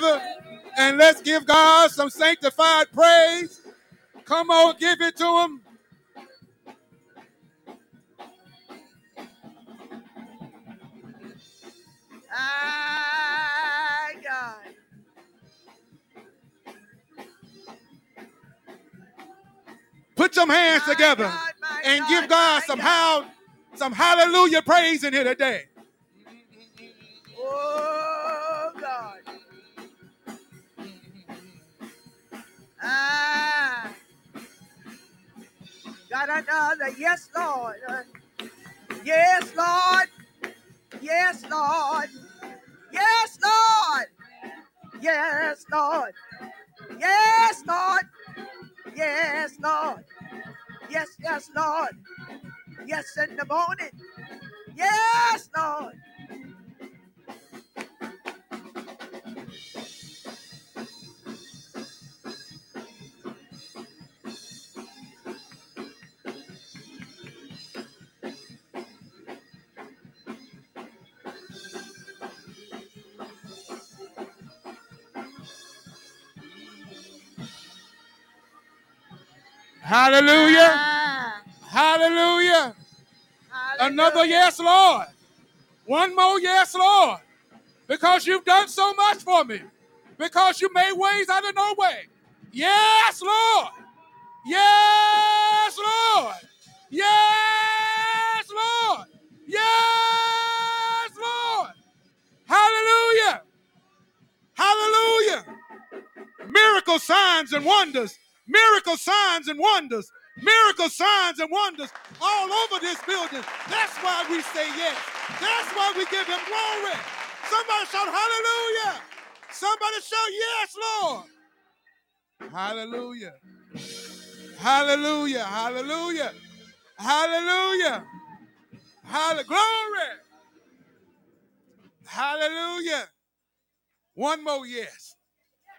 together and let's give God some sanctified praise. Come on, give it to him. My God. Put some hands My together God, and God, give God some how some hallelujah praise in here today. Oh Ah. Got another. Yes, Lord. Yes, Lord. Yes, Lord. Yes, Lord. Yes, Lord. Yes, Lord. Yes, Lord. Yes, yes, Lord. Yes, in the morning. Yes, Lord. Hallelujah. Ah, Hallelujah. Another yes, Lord. One more yes, Lord. Because you've done so much for me. Because you made ways out of no way. Yes, Lord. Yes, Lord. Yes, Lord. Yes, Lord. Hallelujah. Hallelujah. Miracle signs and wonders. Miracle signs and wonders. Miracle signs and wonders all over this building. That's why we say yes. That's why we give him glory. Somebody shout hallelujah. Somebody shout yes, Lord. Hallelujah. Hallelujah. Hallelujah. Hallelujah. Hallelujah. Glory. Hallelujah. One more yes.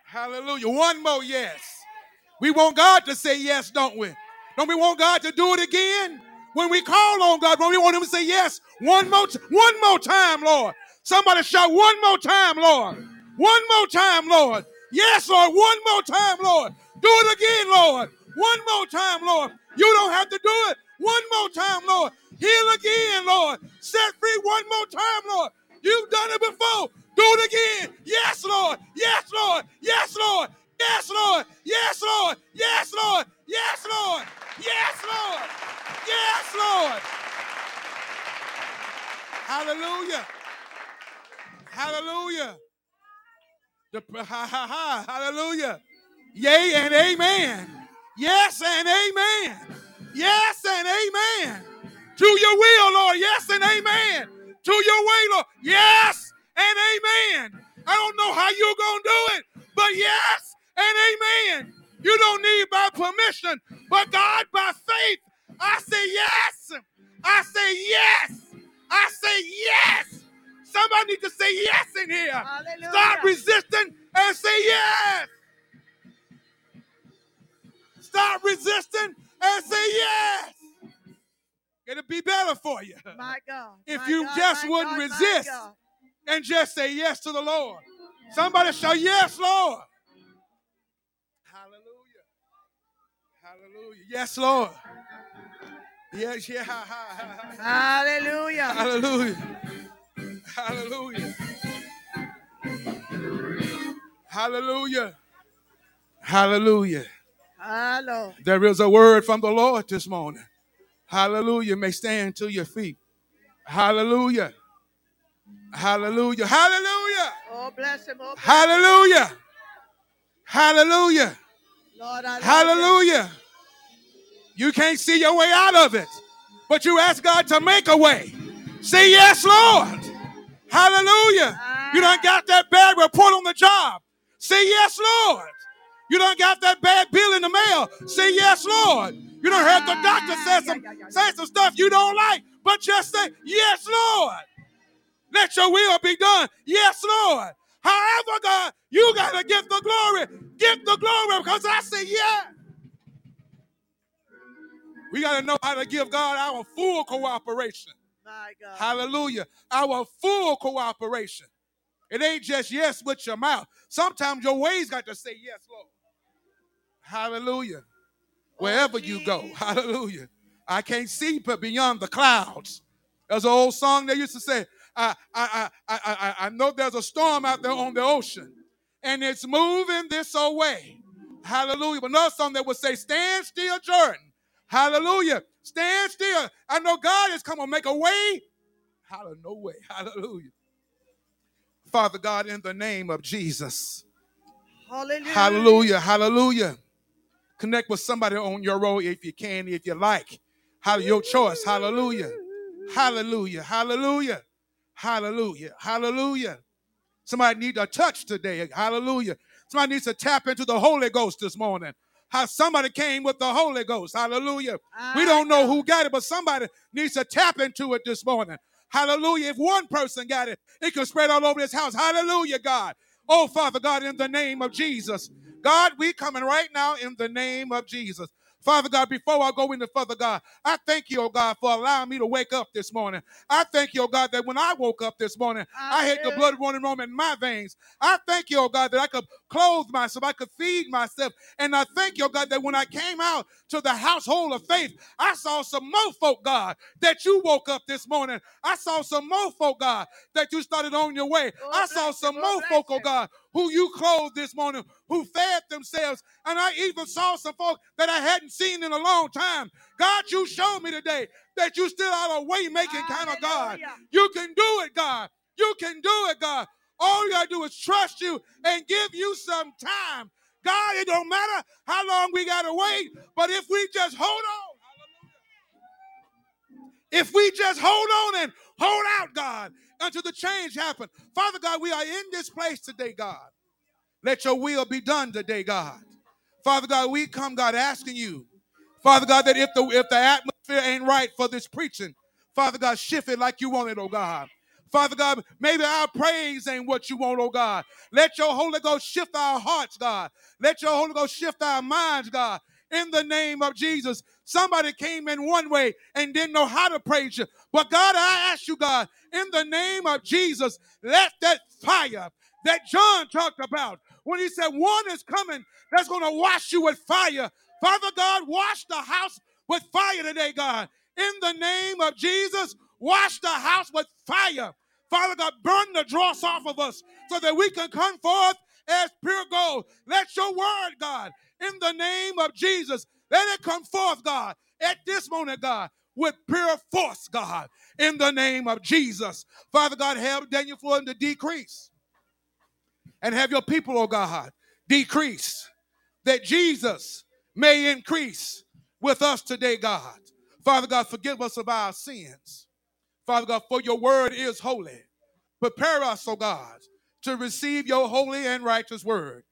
Hallelujah. One more yes. We want God to say yes, don't we? Don't we want God to do it again? When we call on God, when we want Him to say yes, one more, t- one more time, Lord. Somebody shout one more time, Lord. One more time, Lord. Yes, Lord. One more time, Lord. Do it again, Lord. One more time, Lord. You don't have to do it. One more time, Lord. Heal again, Lord. Set free one more time, Lord. You've done it before. Do it again. Yes, Lord. Yes, Lord. Yes, Lord. Yes, Lord. Yes, Lord. Yes, Lord. Yes, Lord. Yes, Lord. Yes, Lord. Hallelujah. Hallelujah. The, ha, ha, ha. Hallelujah. Yea and amen. Yes and amen. Yes and amen. To your will, Lord. Yes and amen. To your way, Lord. Yes and amen. I don't know how you're going to do it, but yes and amen. You don't need my permission, but God, by faith, I say yes. I say yes. I say yes. Somebody need to say yes in here. Hallelujah. Stop resisting and say yes. Stop resisting and say yes. It'll be better for you. My God. If my you God, just wouldn't God, resist. And just say yes to the Lord. Somebody shout yes, Lord. Hallelujah. Hallelujah. Yes, Lord. Yes, yeah. ha, ha, ha, ha. Hallelujah. Hallelujah. Hallelujah. Hallelujah. Hallelujah. Hello. There is a word from the Lord this morning. Hallelujah. May stand to your feet. Hallelujah. Hallelujah. Hallelujah. Oh, bless him. Oh, bless him. Hallelujah. Hallelujah. Lord, I love you. Hallelujah. You can't see your way out of it, but you ask God to make a way. Say yes, Lord. Hallelujah. You don't got that bad report on the job. Say yes, Lord. You don't got that bad bill in the mail. Say yes, Lord. You don't heard the doctor say some, say some stuff you don't like, but just say yes, Lord. Let your will be done. Yes, Lord. However, God, you got to give the glory. Give the glory because I say yes. We got to know how to give God our full cooperation. My God. Hallelujah. Our full cooperation. It ain't just yes with your mouth. Sometimes your ways got to say yes, Lord. Hallelujah. Oh, Wherever you go, hallelujah. I can't see but beyond the clouds. There's an old song they used to say, I, I, I, I, I, I know there's a storm out there on the ocean, and it's moving this way. Hallelujah. But another song that would say, Stand still, Jordan. Hallelujah. Stand still. I know God is coming to make a way. Hallelujah. No way. Hallelujah. Father God, in the name of Jesus. Hallelujah. Hallelujah. Hallelujah. Connect with somebody on your road if you can, if you like. How your choice. Hallelujah. Hallelujah. Hallelujah. Hallelujah. Hallelujah. Somebody need a touch today. Hallelujah. Somebody needs to tap into the Holy Ghost this morning. How somebody came with the Holy Ghost. Hallelujah. We don't know who got it, but somebody needs to tap into it this morning. Hallelujah. If one person got it, it can spread all over this house. Hallelujah, God. Oh, Father God, in the name of Jesus. God, we coming right now in the name of Jesus. Father God, before I go into Father God, I thank you, oh God, for allowing me to wake up this morning. I thank you, oh God, that when I woke up this morning, I had the blood running warm in my veins. I thank you, oh God, that I could clothe myself, I could feed myself. And I thank you, God, that when I came out to the household of faith, I saw some more folk, God, that you woke up this morning. I saw some more folk, God, that you started on your way. Oh, I saw some. Oh, more folk, oh. God, who you clothed this morning, who fed themselves. And I even saw some folk that I hadn't seen in a long time. God, you showed me today that you still are a way making kind of God. You can do it, God. You can do it, God. All you gotta do is trust you and give you some time. God, it don't matter how long we gotta wait, but if we just hold on, if we just hold on and hold out, God, until the change happen. Father God, we are in this place today, God. Let your will be done today, God. Father God, we come, God, asking you, Father God, that if the if the atmosphere ain't right for this preaching, Father God, shift it like you want it, oh God. Father God, maybe our praise ain't what you want, oh God. Let your Holy Ghost shift our hearts, God. Let your Holy Ghost shift our minds, God. In the name of Jesus. Somebody came in one way and didn't know how to praise you. But God, I ask you, God, in the name of Jesus, let that fire that John talked about when he said, One is coming that's going to wash you with fire. Father God, wash the house with fire today, God. In the name of Jesus, wash the house with fire. Father God, burn the dross off of us so that we can come forth as pure gold. Let your word, God, in the name of Jesus, let it come forth, God, at this moment, God, with pure force, God, in the name of Jesus. Father God, help Daniel Floyd to decrease and have your people, oh God, decrease that Jesus may increase with us today, God. Father God, forgive us of our sins. Father God, for your word is holy. Prepare us, oh God, to receive your holy and righteous word.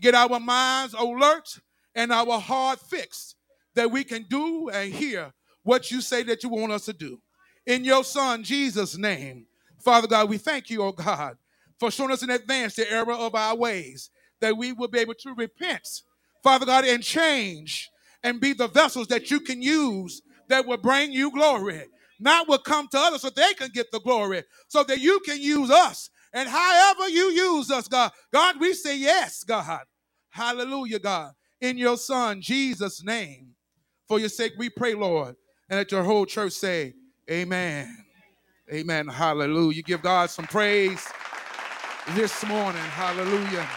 Get our minds alert and our heart fixed that we can do and hear what you say that you want us to do. In your son Jesus' name, Father God, we thank you, oh God, for showing us in advance the error of our ways, that we will be able to repent, Father God, and change and be the vessels that you can use that will bring you glory. Not will come to others so they can get the glory, so that you can use us. And however you use us, God, God, we say yes, God. Hallelujah, God. In your son, Jesus' name. For your sake, we pray, Lord. And let your whole church say, Amen. Amen. Hallelujah. You Give God some praise this morning. Hallelujah.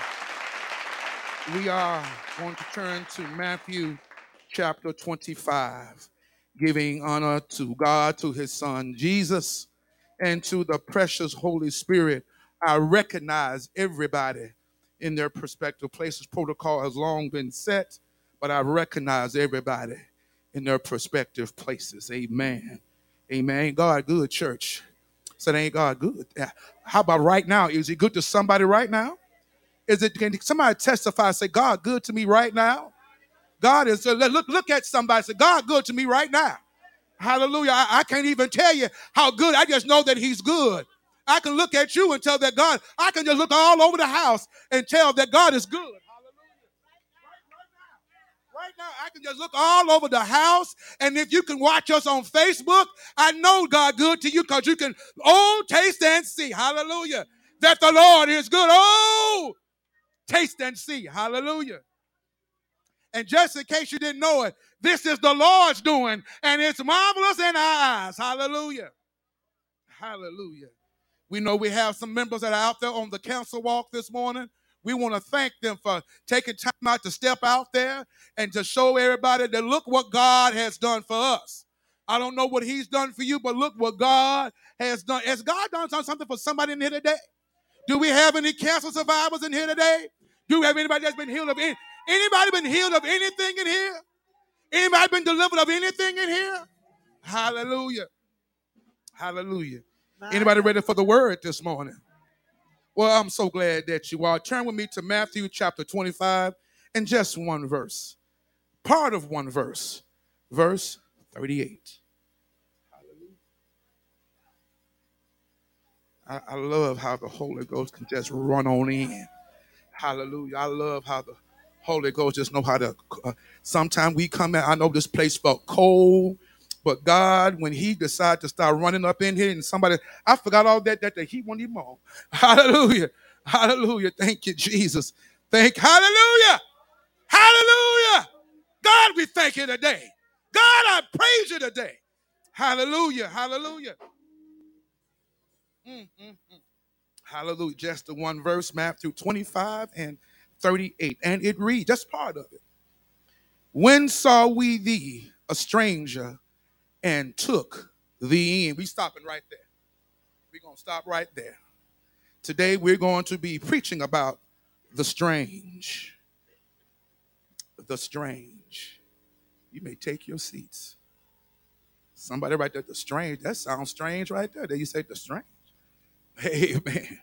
We are going to turn to Matthew chapter 25, giving honor to God, to his son Jesus, and to the precious Holy Spirit. I recognize everybody in their prospective places. Protocol has long been set, but I recognize everybody in their prospective places. Amen. Amen. Ain't God good, church? Said, ain't God good? How about right now? Is he good to somebody right now? Is it can somebody testify say, God good to me right now? God is uh, look, look at somebody say, God good to me right now. Hallelujah. I, I can't even tell you how good. I just know that he's good. I can look at you and tell that God, I can just look all over the house and tell that God is good. Right now, I can just look all over the house, and if you can watch us on Facebook, I know God good to you because you can oh taste and see. Hallelujah. that the Lord is good. Oh, taste and see. Hallelujah. And just in case you didn't know it, this is the Lord's doing, and it's marvelous in our eyes. Hallelujah. Hallelujah. We know we have some members that are out there on the council walk this morning. We want to thank them for taking time out to step out there and to show everybody that look what God has done for us. I don't know what He's done for you, but look what God has done. Has God done something for somebody in here today? Do we have any cancer survivors in here today? Do we have anybody that's been healed of any, anybody been healed of anything in here? Anybody been delivered of anything in here? Hallelujah. Hallelujah. My Anybody ready for the word this morning? Well, I'm so glad that you are. Turn with me to Matthew chapter 25 and just one verse. Part of one verse. Verse 38. I, I love how the Holy Ghost can just run on in. Hallelujah. I love how the Holy Ghost just know how to. Uh, Sometimes we come in, I know this place felt cold, but God, when He decided to start running up in here and somebody, I forgot all that, that the heat won't even on. Hallelujah. Hallelujah. Thank you, Jesus. Thank, hallelujah. Hallelujah. God, we thank you today. God, I praise you today. Hallelujah. Hallelujah. Mm, mm, mm. Hallelujah. Just the one verse, Matthew 25 and 38. And it reads, that's part of it. When saw we thee a stranger and took thee in? We stopping right there. We're to stop right there. Today we're going to be preaching about the strange. The strange. You may take your seats. Somebody right there, the strange. That sounds strange right there. There you say the strange. Amen.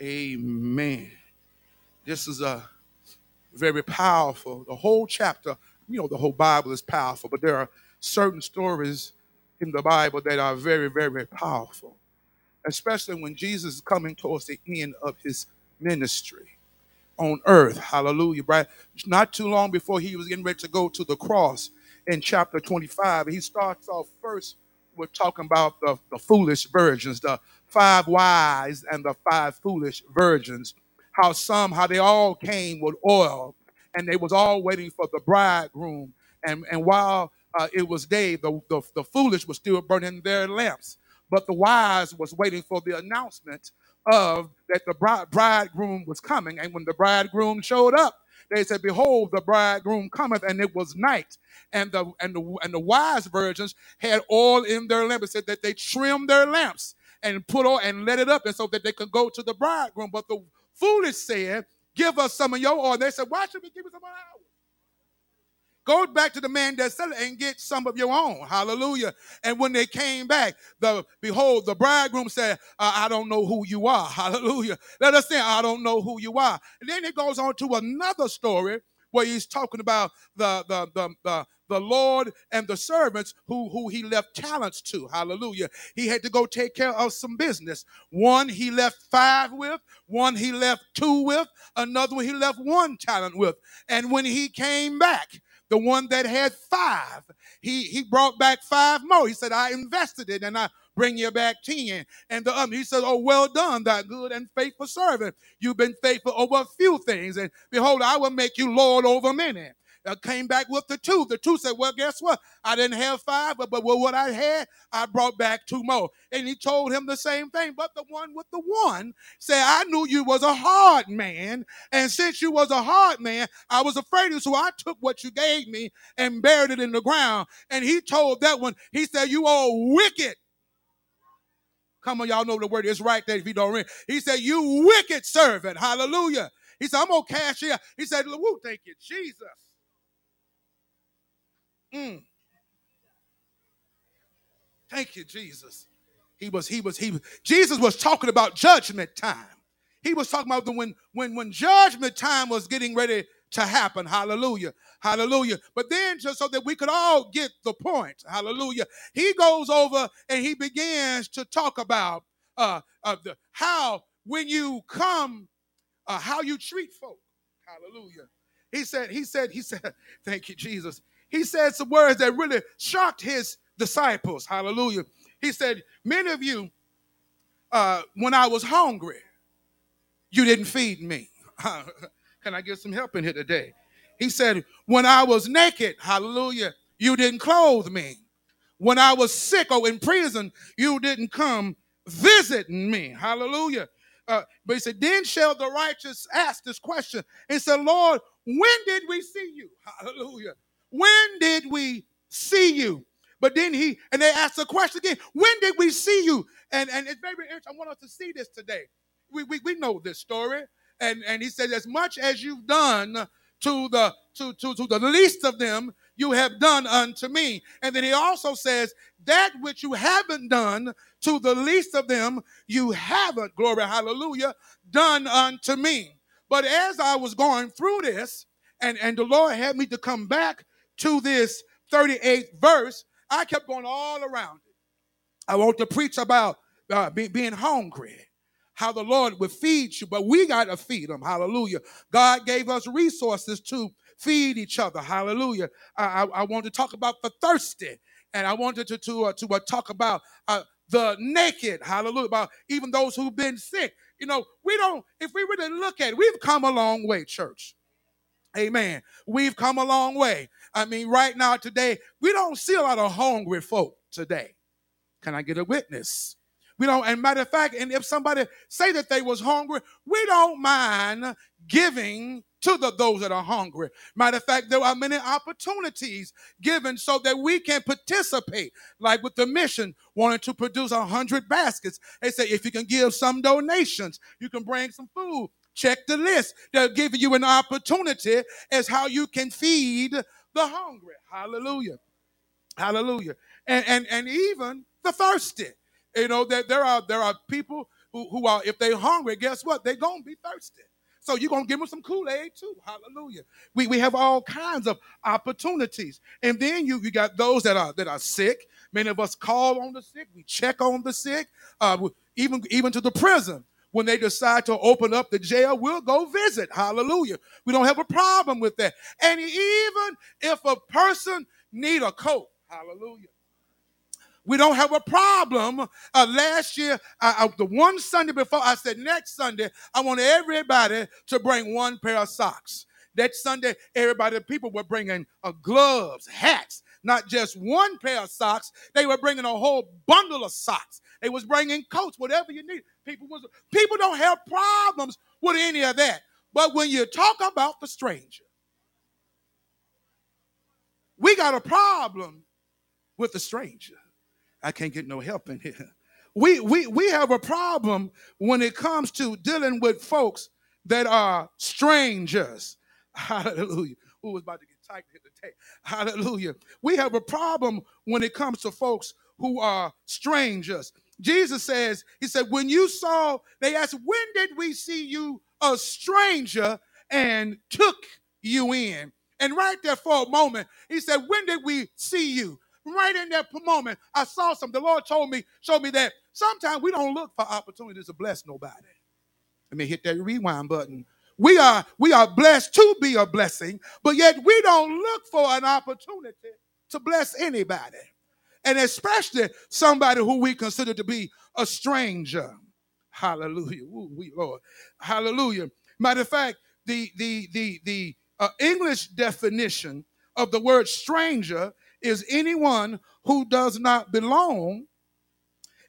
Amen. This is a very powerful. The whole chapter, you know, the whole Bible is powerful, but there are certain stories in the Bible that are very, very powerful, especially when Jesus is coming towards the end of his ministry on earth. Hallelujah, right? Not too long before he was getting ready to go to the cross in chapter 25, he starts off first with talking about the, the foolish virgins, the five wise and the five foolish virgins how some how they all came with oil and they was all waiting for the bridegroom. And and while uh, it was day the, the the foolish was still burning their lamps but the wise was waiting for the announcement of that the bride, bridegroom was coming. And when the bridegroom showed up they said behold the bridegroom cometh and it was night. And the and the and the wise virgins had oil in their lamps it said that they trimmed their lamps and put on and let it up and so that they could go to the bridegroom. But the foolish said, Give us some of your oil. They said, Why should we give you some of ours? Go back to the man that said it and get some of your own. Hallelujah. And when they came back, the behold, the bridegroom said, uh, I don't know who you are. Hallelujah. Let us say, I don't know who you are. And then it goes on to another story where he's talking about the the the the, the Lord and the servants who who he left talents to. Hallelujah. He had to go take care of some business. One he left five with, one he left two with, another one he left one talent with. And when he came back, the one that had five, he he brought back five more. He said, I invested it and I bring you back 10. And the other, he said, Oh, well done, thy good and faithful servant. You've been faithful over a few things, and behold, I will make you Lord over many. I came back with the two. The two said, Well, guess what? I didn't have five, but, but what I had, I brought back two more. And he told him the same thing. But the one with the one said, I knew you was a hard man. And since you was a hard man, I was afraid of you. So I took what you gave me and buried it in the ground. And he told that one, he said, You are wicked. Come on, y'all know the word is right there if you don't read. He said, You wicked servant. Hallelujah. He said, I'm gonna cash you. He said, Woo, thank you, Jesus. Mm, thank you, Jesus. He was, he was, he was, Jesus was talking about judgment time. He was talking about the when when when judgment time was getting ready to happen. Hallelujah. Hallelujah. But then just so that we could all get the point. Hallelujah. He goes over and he begins to talk about uh, uh the, how when you come uh, how you treat folk. Hallelujah. He said, he said, he said, thank you, Jesus. He said some words that really shocked his disciples. Hallelujah. He said, Many of you, uh, when I was hungry, you didn't feed me. Can I get some help in here today? He said, When I was naked, hallelujah, you didn't clothe me. When I was sick or in prison, you didn't come visit me. Hallelujah. Uh, but he said, Then shall the righteous ask this question. He said, Lord, when did we see you? Hallelujah. When did we see you? But then he, and they asked the question again, when did we see you? And, and it's very interesting. I want us to see this today. We, we, we know this story. And, and he said, as much as you've done to the to, to, to the least of them, you have done unto me. And then he also says, that which you haven't done to the least of them, you haven't, glory, hallelujah, done unto me. But as I was going through this, and, and the Lord had me to come back to this 38th verse, I kept going all around it. I want to preach about uh, be, being hungry, how the Lord would feed you, but we got to feed them. Hallelujah. God gave us resources to feed each other. Hallelujah. I, I, I want to talk about the thirsty, and I wanted to, to, uh, to uh, talk about uh, the naked. Hallelujah. About even those who've been sick. You know, we don't, if we really look at it, we've come a long way, church. Amen. We've come a long way. I mean, right now, today, we don't see a lot of hungry folk today. Can I get a witness? We don't, and matter of fact, and if somebody say that they was hungry, we don't mind giving to the, those that are hungry. Matter of fact, there are many opportunities given so that we can participate, like with the mission wanting to produce a hundred baskets. They say if you can give some donations, you can bring some food. Check the list. They'll give you an opportunity as how you can feed the hungry. Hallelujah. Hallelujah. And and and even the thirsty. You know, that there are there are people who, who are, if they're hungry, guess what? They're gonna be thirsty. So you're gonna give them some Kool-Aid too. Hallelujah. We, we have all kinds of opportunities. And then you, you got those that are that are sick. Many of us call on the sick, we check on the sick, uh, even, even to the prison. When they decide to open up the jail, we'll go visit. Hallelujah. We don't have a problem with that. And even if a person need a coat, hallelujah we don't have a problem. Uh, last year, I, I, the one Sunday before, I said, next Sunday, I want everybody to bring one pair of socks. That Sunday, everybody, people were bringing uh, gloves, hats, not just one pair of socks. They were bringing a whole bundle of socks. They was bringing coats, whatever you need. People was people don't have problems with any of that. But when you talk about the stranger, we got a problem with the stranger. I can't get no help in here. We, we, we have a problem when it comes to dealing with folks that are strangers. Hallelujah. Who was about to get tight here today? Hallelujah. We have a problem when it comes to folks who are strangers. Jesus says, He said, when you saw, they asked, when did we see you a stranger and took you in? And right there for a moment, he said, when did we see you? Right in that moment, I saw some. The Lord told me, showed me that sometimes we don't look for opportunities to bless nobody. Let me hit that rewind button. We are we are blessed to be a blessing, but yet we don't look for an opportunity to bless anybody, and especially somebody who we consider to be a stranger. Hallelujah, we Lord, Hallelujah. Matter of fact, the the the the uh, English definition of the word stranger is anyone who does not belong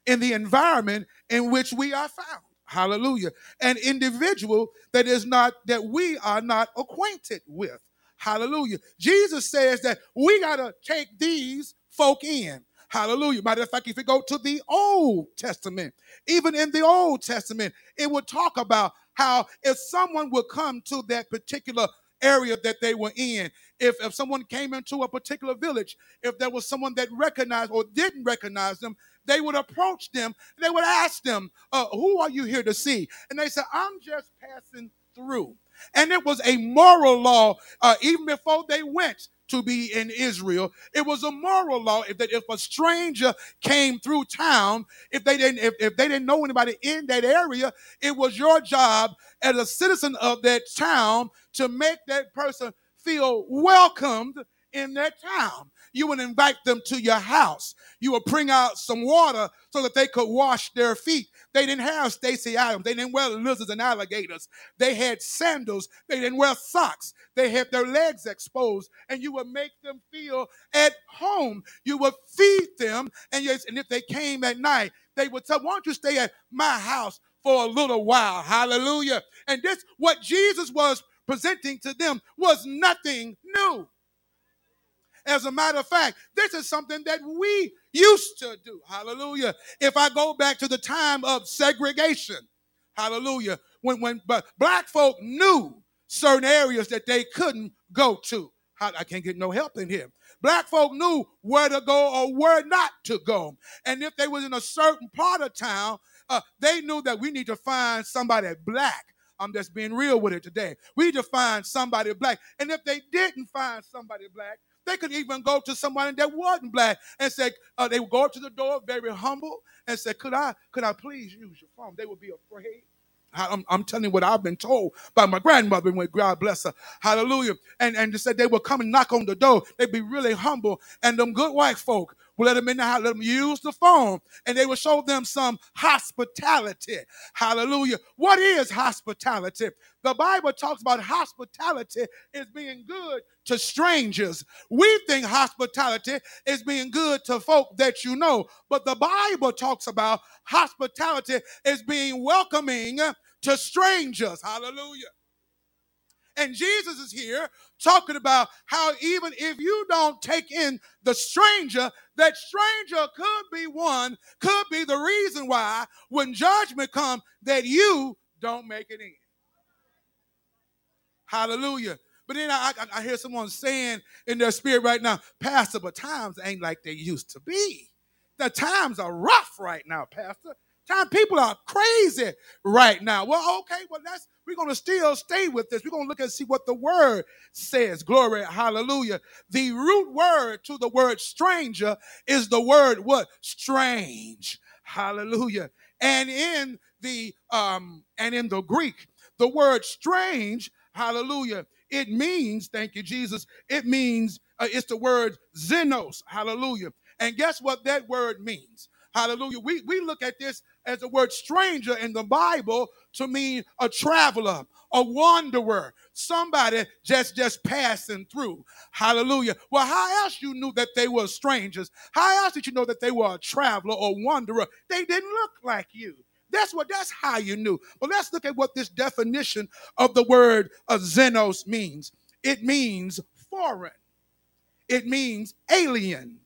in the environment in which we are found. Hallelujah. An individual that is not, that we are not acquainted with. Hallelujah. Jesus says that we got to take these folk in. Hallelujah. Matter of fact, if you go to the Old Testament, even in the Old Testament, it would talk about how if someone would come to that particular area that they were in. If, if someone came into a particular village, if there was someone that recognized or didn't recognize them, they would approach them. They would ask them, uh, Who are you here to see? And they said, I'm just passing through. And it was a moral law uh, even before they went to be in Israel. It was a moral law if, that if a stranger came through town, if they didn't if, if they didn't know anybody in that area, it was your job as a citizen of that town to make that person feel welcomed in their town. You would invite them to your house. You would bring out some water so that they could wash their feet. They didn't have Stacy Adams. They didn't wear lizards and alligators. They had sandals. They didn't wear socks. They had their legs exposed, and you would make them feel at home. You would feed them, and, yes, and if they came at night, they would say, Why don't you stay at my house for a little while? Hallelujah. And this, what Jesus was presenting to them, was nothing new. As a matter of fact, this is something that we used to do. Hallelujah. If I go back to the time of segregation, hallelujah, when, when but black folk knew certain areas that they couldn't go to. I can't get no help in here. Black folk knew where to go or where not to go. And if they was in a certain part of town, uh, they knew that we need to find somebody black. I'm just being real with it today. We need to find somebody black. And if they didn't find somebody black, they could even go to somebody that wasn't black and say, uh, they would go up to the door very humble and say, Could I, could I please use your phone? They would be afraid. I'm, I'm, telling you what I've been told by my grandmother when God bless her. Hallelujah. And, and they said they would come and knock on the door. They'd be really humble. And them good white folk let them in the house, let them use the phone, and they would show them some hospitality. Hallelujah. What is hospitality? The Bible talks about hospitality is being good to strangers. We think hospitality is being good to folk that you know, but the Bible talks about hospitality is being welcoming to strangers. Hallelujah. And Jesus is here talking about how even if you don't take in the stranger, that stranger could be one, could be the reason why when judgment comes that you don't make it in. Hallelujah. But then I, I, I, hear someone saying in their spirit right now, Pastor, but times ain't like they used to be. The times are rough right now, Pastor. Time people are crazy right now. Well, okay, well, that's we're gonna still stay with this. We're gonna look and see what the word says. Glory, hallelujah. The root word to the word stranger is the word what? Strange. Hallelujah. And in the um and in the Greek, the word strange, hallelujah, it means, thank you, Jesus, it means uh, it's the word xenos, hallelujah. And guess what that word means? Hallelujah. We, we look at this as the word stranger in the Bible to mean a traveler, a wanderer, somebody just just passing through. Hallelujah. Well, how else you knew that they were strangers? How else did you know that they were a traveler or wanderer? They didn't look like you. That's what that's how you knew. But let's look at what this definition of the word of xenos means. It means foreign. It means alien.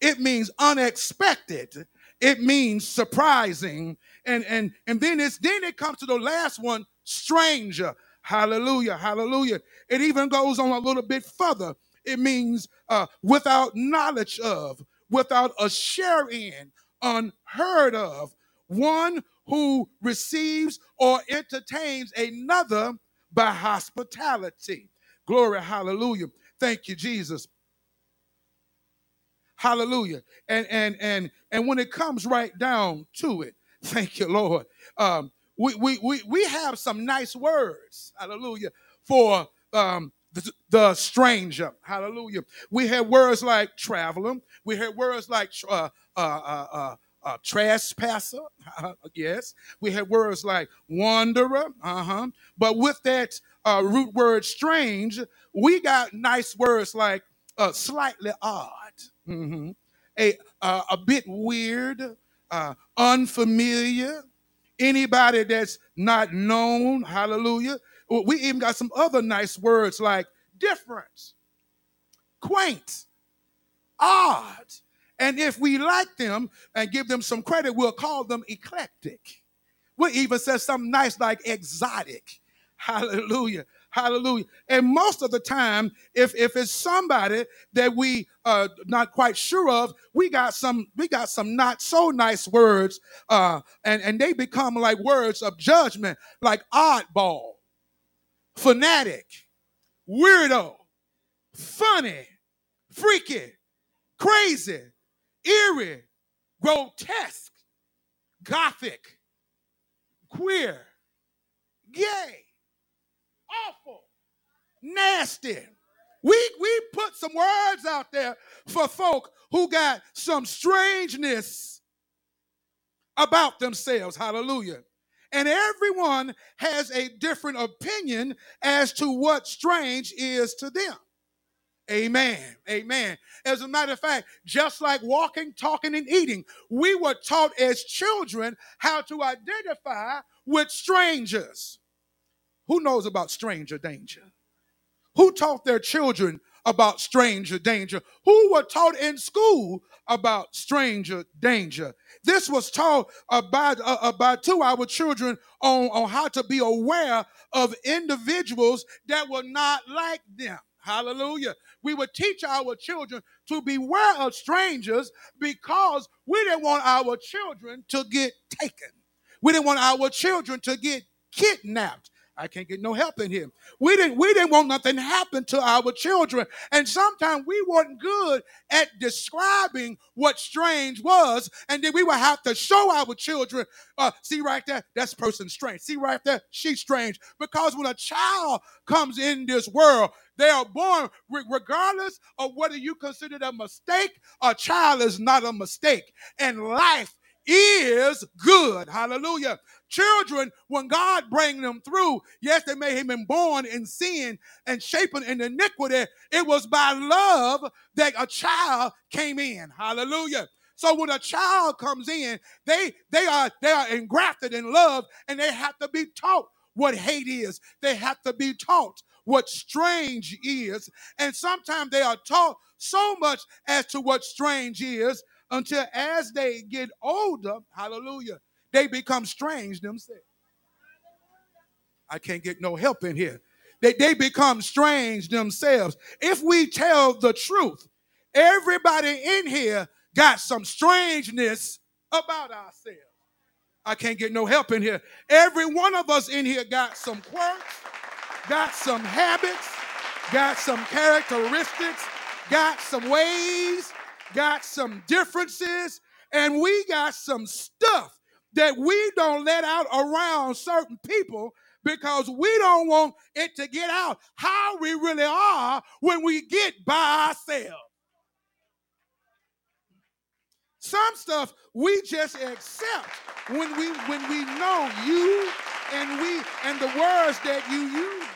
It means unexpected it means surprising. And and and then it's then it comes to the last one, stranger. Hallelujah, hallelujah. It even goes on a little bit further. It means uh, without knowledge of, without a share in, unheard of, one who receives or entertains another by hospitality. Glory, hallelujah. Thank you, Jesus. Hallelujah. And and and and when it comes right down to it, thank you, Lord. Um, we we we we have some nice words, hallelujah, for um the, the stranger, hallelujah. We have words like traveler. We have words like uh, uh, uh, uh, uh trespasser. yes, we have words like wanderer. Uh huh. But with that uh, root word strange, we got nice words like uh, slightly odd mm-hmm. a, uh, a bit weird, uh, unfamiliar, anybody that's not known, hallelujah. We even got some other nice words like different, quaint, odd. And if we like them and give them some credit, we'll call them eclectic. We even say something nice like exotic. Hallelujah. Hallelujah. And most of the time, if if it's somebody that we uh not quite sure of, we got some we got some not so nice words, uh, and and they become like words of judgment, like oddball, fanatic, weirdo, funny, freaky, crazy, eerie, grotesque, gothic, queer, gay awful, nasty, We we put some words out there for folk who got some strangeness about themselves. Hallelujah. And everyone has a different opinion as to what strange is to them. Amen. Amen. As a matter of fact, just like walking, talking, and eating, we were taught as children how to identify with strangers. Who knows about stranger danger? Who taught their children about stranger danger? Who were taught in school about stranger danger? This was taught about, uh, about to our children on, on how to be aware of individuals that were not like them. Hallelujah. We would teach our children to beware of strangers because we didn't want our children to get taken. We didn't want our children to get kidnapped. I can't get no help in here. We didn't we didn't want nothing happen to our children. And sometimes we weren't good at describing what strange was. And then we would have to show our children, uh, see right there, that's person strange. See right there, she's strange. Because when a child comes in this world, they are born regardless of whether you consider it a mistake, a child is not a mistake. And life is good. Hallelujah. Children, when God bring them through, yes, they may have been born in sin and shapen in iniquity. It was by love that a child came in. Hallelujah. So when a child comes in, they they are they are engrafted in love, and they have to be taught what hate is. They have to be taught what strange is, and sometimes they are taught so much as to what strange is until as they get older, hallelujah, they become strange themselves. I can't get no help in here. They, they become strange themselves. If we tell the truth, everybody in here got some strangeness about ourselves. I can't get no help in here. Every one of us in here got some quirks, got some habits, got some characteristics, got some ways, got some differences, and we got some stuff that we don't let out around certain people because we don't want it to get out how we really are when we get by ourselves. Some stuff we just accept when we when we know you and we and the words that you use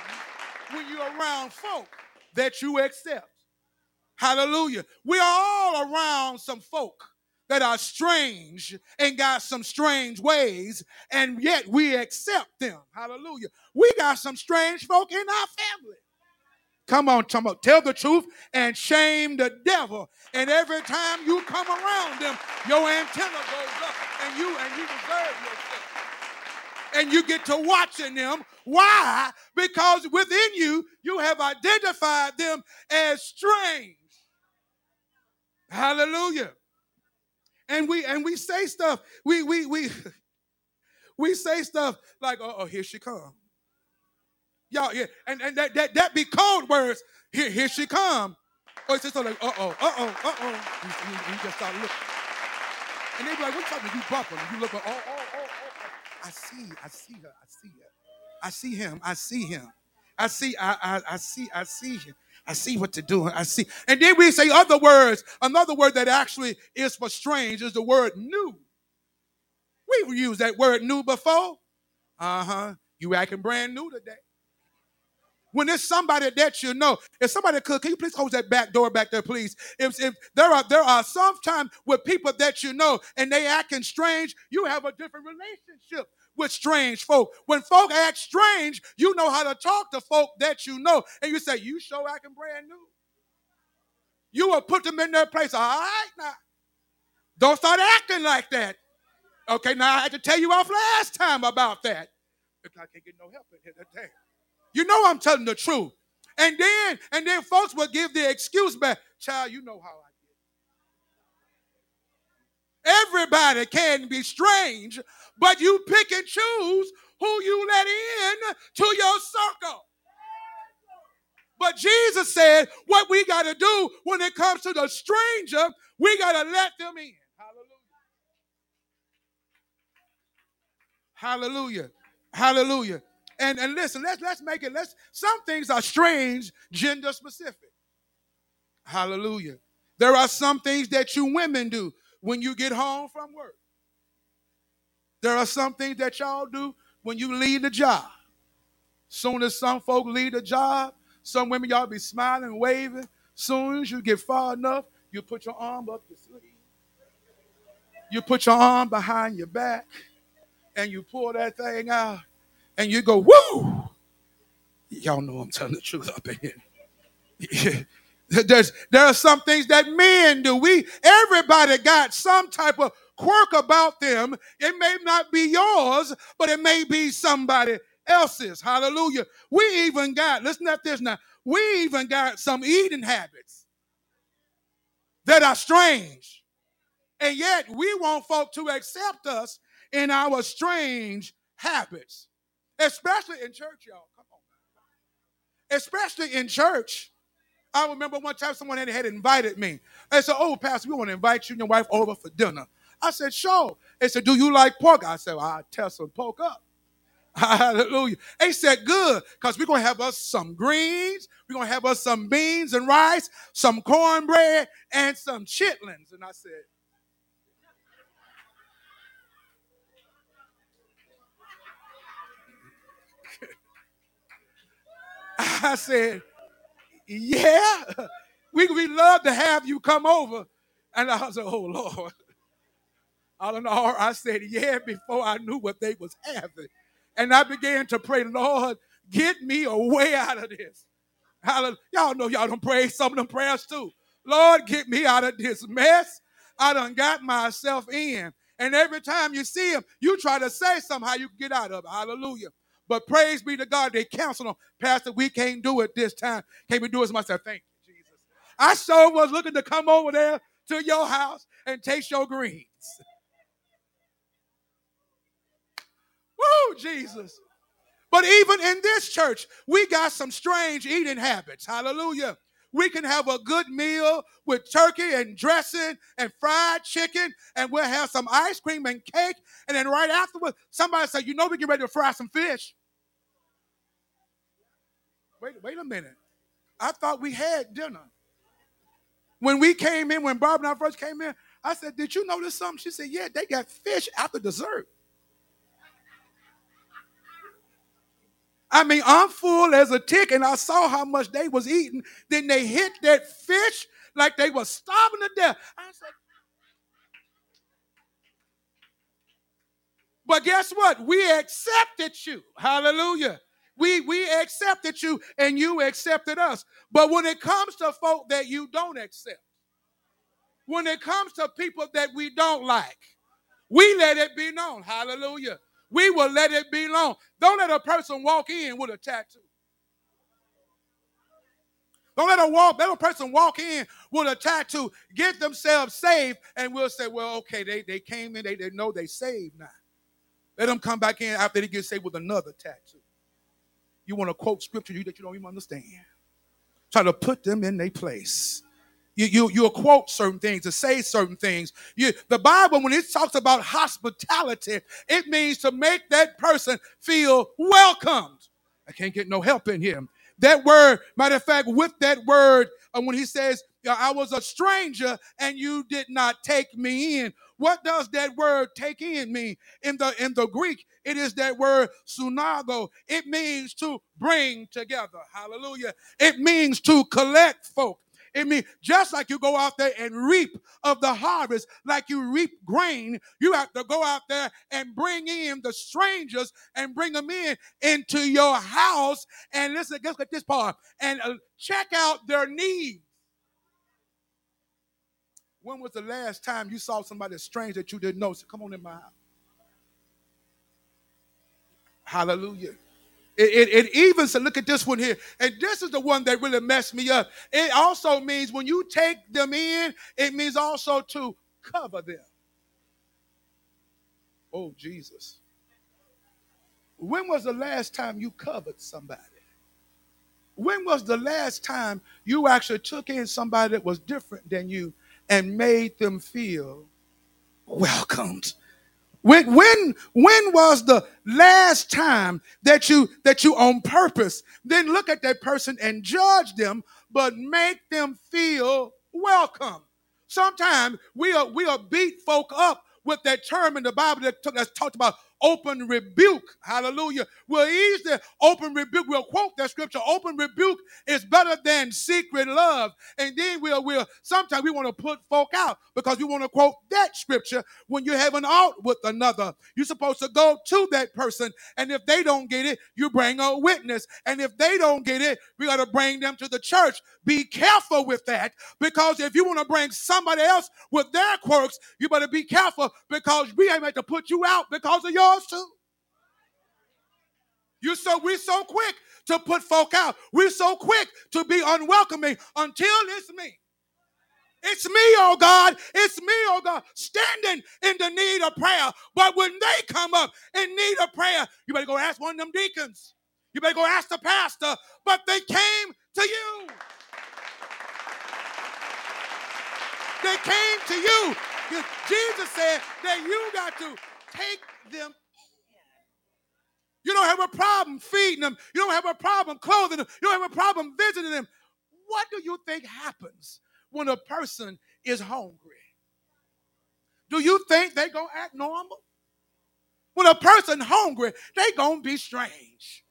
when you're around folk that you accept. Hallelujah. We are all around some folk that are strange and got some strange ways, and yet we accept them. Hallelujah. We got some strange folk in our family. Come on, come on, tell the truth and shame the devil. And every time you come around them, your antenna goes up, and you and you reserve yourself. And you get to watching them. Why? Because within you, you have identified them as strange. Hallelujah. And we and we say stuff. We we we we say stuff like, oh, oh here she come. Y'all, yeah, and, and that, that that be code words. Here, here she come. Or it's just like, uh-oh, uh-oh, uh-oh. You, you, you just start looking. And they be like, what you talking? You bumping. You look, oh, oh, oh, oh, oh. I see, I see her, I see her. I see him, I see him. I see, I, I, I see, I see him. I see what they're doing. I see. And then we say other words. Another word that actually is for strange is the word new. We've used that word new before. Uh-huh. You acting brand new today. When there's somebody that you know, if somebody could, can you please close that back door back there, please? If, if there are there are sometimes with people that you know and they acting strange, you have a different relationship with strange folk. When folk act strange, you know how to talk to folk that you know. And you say, You show acting brand new. You will put them in their place. All right now. Don't start acting like that. Okay, now I had to tell you off last time about that. I can't get no help in here today. You know I'm telling the truth. And then, and then folks will give the excuse back. Child, you know how I Everybody can be strange, but you pick and choose who you let in to your circle. But Jesus said, what we got to do when it comes to the stranger, we got to let them in. Hallelujah. Hallelujah. And, and listen, let's let's make it, let's some things are strange, gender specific. Hallelujah. There are some things that you women do when you get home from work. There are some things that y'all do when you leave the job. Soon as some folk leave the job, some women y'all be smiling, waving. Soon as you get far enough, you put your arm up your sleeve. You put your arm behind your back and you pull that thing out and you go, woo! Y'all know I'm telling the truth up in here. There's there are some things that men do. We everybody got some type of quirk about them. It may not be yours, but it may be somebody else's. Hallelujah. We even got, listen to this now. We even got some eating habits that are strange. And yet we want folk to accept us in our strange habits. Especially in church, y'all. Come on. Especially in church. I remember one time someone had, invited me. They said, Oh, Pastor, we want to invite you and your wife over for dinner. I said, Sure. They said, Do you like pork? I said, well, I'll tell some pork up. Hallelujah. They said, Good, because we're going to have us some greens, we're going to have us some beans and rice, some cornbread, and some chitlins. And I said, I said, Yeah, we, we love to have you come over. And I was like, Oh, Lord. I don't know. I said, Yeah, before I knew what they was having. And I began to pray, Lord, get me away out of this. Hallelujah. Y'all know y'all don't pray some of them prayers too. Lord, get me out of this mess. I done got myself in. And every time you see him, you try to say somehow you can get out of it. Hallelujah. But praise be to God, they counsel him. Pastor, we can't do it this time. Can't we do it? Somebody said, Thank you, Jesus. I sure was looking to come over there to your house and taste your greens. Woo, Jesus. But even in this church, we got some strange eating habits. Hallelujah. We can have a good meal with turkey and dressing and fried chicken, and we'll have some ice cream and cake. And then right afterwards, somebody say, You know, we get ready to fry some fish. Wait, wait a minute. I thought we had dinner. When we came in, when Bob and I first came in, I said, Did you notice something? She said, Yeah, they got fish after dessert. I mean, I'm full as a tick, and I saw how much they was eating. Then they hit that fish like they was starving to death. I said, but guess what? We accepted you. Hallelujah. We we accepted you, and you accepted us. But when it comes to folk that you don't accept, when it comes to people that we don't like, we let it be known. Hallelujah. We will let it be known. Don't let a person walk in with a tattoo. Don't let a walk, let a person walk in with a tattoo, get themselves saved, and we'll say, well, okay, they, they came in, they, they know they saved now. Let them come back in after they get saved with another tattoo. You want to quote scripture that you don't even understand. Try to put them in their place. You, you, you'll quote certain things to say certain things. You, the Bible, when it talks about hospitality, it means to make that person feel welcomed. I can't get no help in here. That word, matter of fact, with that word, uh, when he says, I was a stranger and you did not take me in. What does that word take in mean? In the in the Greek, it is that word sunago. It means to bring together. Hallelujah. It means to collect folk. It means just like you go out there and reap of the harvest, like you reap grain, you have to go out there and bring in the strangers and bring them in into your house. And listen, what this part and uh, check out their needs. When was the last time you saw somebody strange that you didn't know? So come on in my house. Hallelujah. It, it, it, even said, look at this one here. And this is the one that really messed me up. It also means when you take them in, it means also to cover them. Oh, Jesus. When was the last time you covered somebody? When was the last time you actually took in somebody that was different than you and made them feel welcomed? When when when was the last time that you that you on purpose then look at that person and judge them, but make them feel welcome? Sometimes we are we are beat folk up with that term in the Bible that that's talked about open rebuke. Hallelujah. We'll the open rebuke. We'll quote that scripture. Open rebuke is better than secret love. And then we'll, we'll sometimes we want to put folk out because we want to quote that scripture when you have an out with another. You're supposed to go to that person. And if they don't get it, you bring a witness. And if they don't get it, we got to bring them to the church. Be careful with that because if you want to bring somebody else with their quirks, you better be careful because we ain't meant to put you out because of You so we so quick to put folk out. We're so quick to be unwelcoming until it's me. It's me, oh God. It's me, oh God, standing in the need of prayer. But when they come up in need of prayer, you better go ask one of them deacons. You better go ask the pastor. But they came to you. They came to you. Jesus said that you got to take them you don't have a problem feeding them. You don't have a problem clothing them. You don't have a problem visiting them. What do you think happens when a person is hungry? Do you think they gonna act normal? When a person hungry, they gonna be strange.